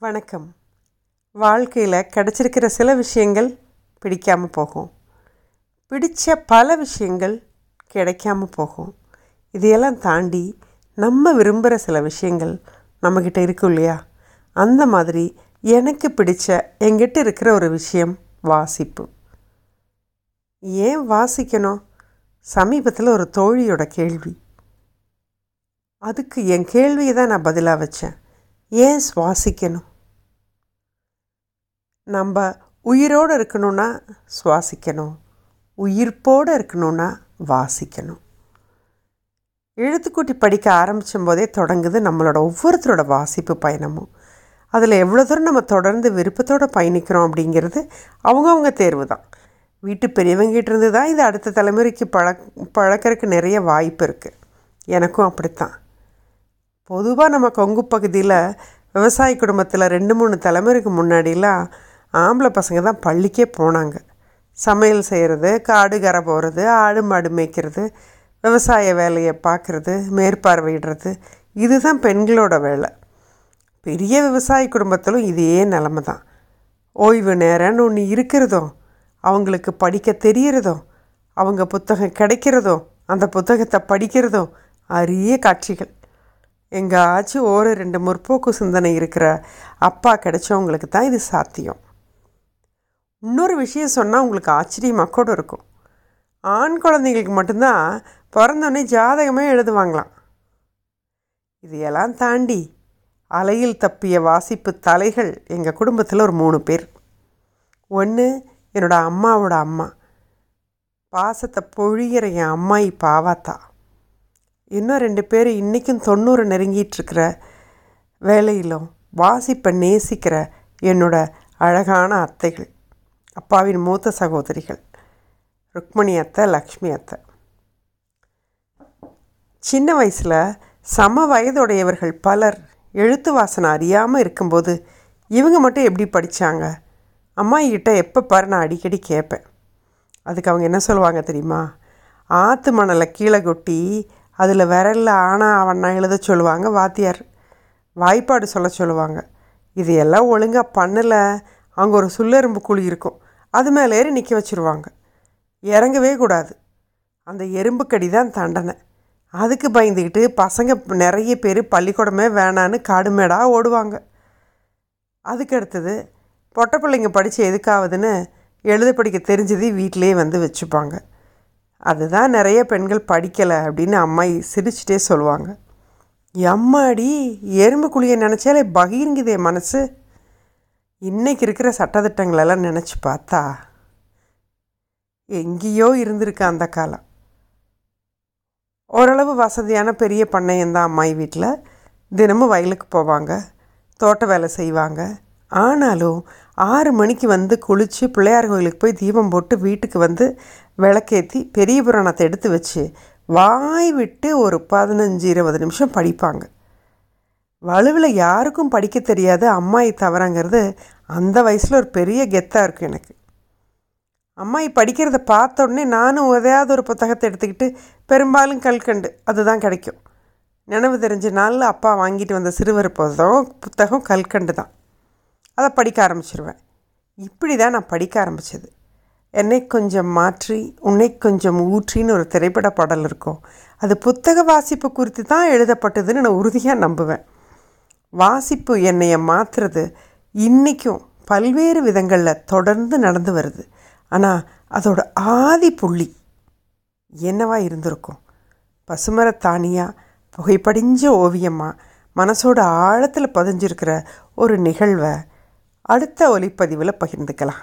வணக்கம். வாழ்க்கையில் கிடச்சிருக்கிற சில விஷயங்கள் பிடிக்காமல் போகும். பிடித்த பல விஷயங்கள் கிடைக்காம போகும். இதையெல்லாம் தாண்டி நம்ம விரும்புகிற சில விஷயங்கள் நம்மக்கிட்ட இருக்கும் இல்லையா? அந்த மாதிரி எனக்கு பிடித்த எங்கிட்ட இருக்கிற ஒரு விஷயம் வாசிப்பு. ஏன் வாசிக்கணும்? சமீபத்தில் ஒரு தோழியோட கேள்வி. அதுக்கு என் கேள்வியை தான் நான் பதிலாக வச்சேன். ஏன் சுவாசிக்கணும்? நம்ம உயிரோடு இருக்கணும்னா சுவாசிக்கணும். உயிர்ப்போடு இருக்கணும்னா வாசிக்கணும். எழுத்துக்கூட்டி படிக்க ஆரம்பிச்சும் போதே தொடங்குது நம்மளோட ஒவ்வொருத்தரோட வாசிப்பு பயணமும். அதில் எவ்வளோ தூரம் நம்ம தொடர்ந்து விருப்பத்தோடு பயணிக்கிறோம் அப்படிங்கிறது அவங்கவுங்க தேர்வு தான். வீட்டு பெரியவங்கிட்ட இருந்து தான் இது அடுத்த தலைமுறைக்கு பழக் பழக்கிறதுக்கு நிறைய வாய்ப்பு இருக்குது எனக்கும் அப்படித்தான். பொதுவாக நம்ம கொங்கு பகுதியில் விவசாய குடும்பத்தில் ரெண்டு மூணு தலைமுறைக்கு முன்னாடிலாம் ஆம்பளை பசங்க தான் பள்ளிக்கே போனாங்க. சமையல் செய்கிறது காடு கரை போகிறது ஆடு மாடு மேய்க்கிறது விவசாய வேலையை பார்க்குறது மேற்பார்வையிடுறது. இதுதான் பெண்களோட வேலை. பெரிய விவசாய குடும்பத்திலும் இதே நிலமை தான். ஓய்வு நேரம்னு ஒன்று இருக்கிறதோ அவங்களுக்கு படிக்க தெரியறதோ அவங்க புத்தகம் கிடைக்கிறதோ அந்த புத்தகத்தை படிக்கிறதோ அரிய காட்சிகள். எங்காச்சும் ஒரு ரெண்டு முற்போக்கு சிந்தனை இருக்கிற அப்பா கிடைச்சவங்களுக்கு தான் இது சாத்தியம். இன்னொரு விஷயம் சொன்னால் உங்களுக்கு ஆச்சரியமாக கூட இருக்கும். ஆண் குழந்தைங்களுக்கு மட்டும்தான் பிறந்தோடனே ஜாதகமே எழுதுவாங்களாம். இதையெல்லாம் தாண்டி அலையில் தப்பிய வாசிப்பு தலைகள் எங்கள் குடும்பத்தில் ஒரு மூணு பேர். ஒன்று என்னோடய அம்மாவோட அம்மா. பாசத்தை பொழிகிற என் அம்மாயி பாவாத்தா. இன்னும் ரெண்டு பேர் இன்றைக்கும் தொண்ணூறு நெருங்கிட்டுருக்கிற வேலையிலும் வாசிப்பை நேசிக்கிற என்னோட அழகான அத்தைகள் அப்பாவின் மூத்த சகோதரிகள் ருக்மணி அத்தை லக்ஷ்மி அத்தை. சின்ன வயசில் சம வயதுடையவர்கள் பலர் எழுத்து வாசனை அறியாமல் இருக்கும்போது இவங்க மட்டும் எப்படி படித்தாங்க அம்மாயிக்கிட்ட எப்போ பாரு நான் அடிக்கடி கேட்பேன் அதுக்கு அவங்க என்ன சொல்லுவாங்க தெரியுமா? ஆற்று மணலை கீழே கொட்டி அதில் விரலில் ஆனா அவனா எழுத சொல்லுவாங்க வாத்தியார் வாய்ப்பாடு சொல்ல சொல்லுவாங்க. இது எல்லாம் ஒழுங்காக பண்ணலை. அங்கே ஒரு சுள்ளெரும்பு குழி இருக்கும். அது மேலே ஏறி நிற்க வச்சுருவாங்க. இறங்கவே கூடாது. அந்த எறும்புக்கடி தான் தண்டனை. அதுக்கு பயந்துக்கிட்டு பசங்க நிறைய பேர் பள்ளிக்கூடமே வேணான்னு காடுமேடாக ஓடுவாங்க. அதுக்கு அடுத்தது பொட்டை பிள்ளைங்க படித்து எதுக்காகுதுன்னு எழுத படிக்க தெரிஞ்சது வீட்டிலே வந்து வச்சுப்பாங்க. அதுதான் நிறைய பெண்கள் படிக்கலை அப்படின்னு அம்மா சிரிச்சிட்டே சொல்லுவாங்க. எம்மாடி எறும்பு குழியை நினச்சாலே பகிர்ங்குதே மனசு. இன்றைக்கி இருக்கிற சட்டத்திட்டங்களெல்லாம் நினச்சி பார்த்தா எங்கேயோ இருந்திருக்கு அந்த காலம். ஓரளவு வசதியான பெரிய பண்ணையந்தான் அம்மாய் வீட்டில். தினமும் வயலுக்கு போவாங்க தோட்ட வேலை செய்வாங்க ஆனாலும் ஆறு மணிக்கு வந்து குளித்து பிள்ளையார் கோயிலுக்கு போய் தீபம் போட்டு வீட்டுக்கு வந்து விளக்கேற்றி பெரிய புராணத்தை எடுத்து வச்சு வாய் விட்டு ஒரு பதினஞ்சு இருபது நிமிஷம் படிப்பாங்க. வலுவில் யாருக்கும் படிக்க தெரியாது அம்மாயி தவறாங்கிறது அந்த வயசில் ஒரு பெரிய கெத்தாக இருக்கும் எனக்கு. அம்மாயி படிக்கிறத பார்த்த உடனே நானும் எதையாவது ஒரு புத்தகத்தை எடுத்துக்கிட்டு பெரும்பாலும் கல்கண்டு அதுதான் கிடைக்கும். நினைவு தெரிஞ்ச நாளில் அப்பா வாங்கிட்டு வந்த சிறுவர் புத்தகம் புத்தகம் கல்கண்டு தான். அதை படிக்க ஆரம்பிச்சிருவேன். இப்படி தான் நான் படிக்க ஆரம்பித்தது என்னை கொஞ்சம் மாற்றி உன்னை கொஞ்சம் ஊற்றின்னு ஒரு திரைப்பட பாடல் இருக்கும். அது புத்தக வாசிப்பு குறித்து தான் எழுதப்பட்டதுன்னு நான் உறுதியாக நம்புவேன். வாசிப்பு என்னைய மாற்றுறது இன்றைக்கும் பல்வேறு விதங்களில் தொடர்ந்து நடந்து வருது. ஆனால் அதோட ஆதி புள்ளி என்னவா இருந்திருக்கும்? பசுமரத்தானியாக புகைப்படிஞ்ச ஓவியமாக மனசோட ஆழத்தில் பதிஞ்சிருக்கிற ஒரு நிகழ்வை அடுத்த ஒலிப்பதிவில் பகிர்ந்துக்கலாம்.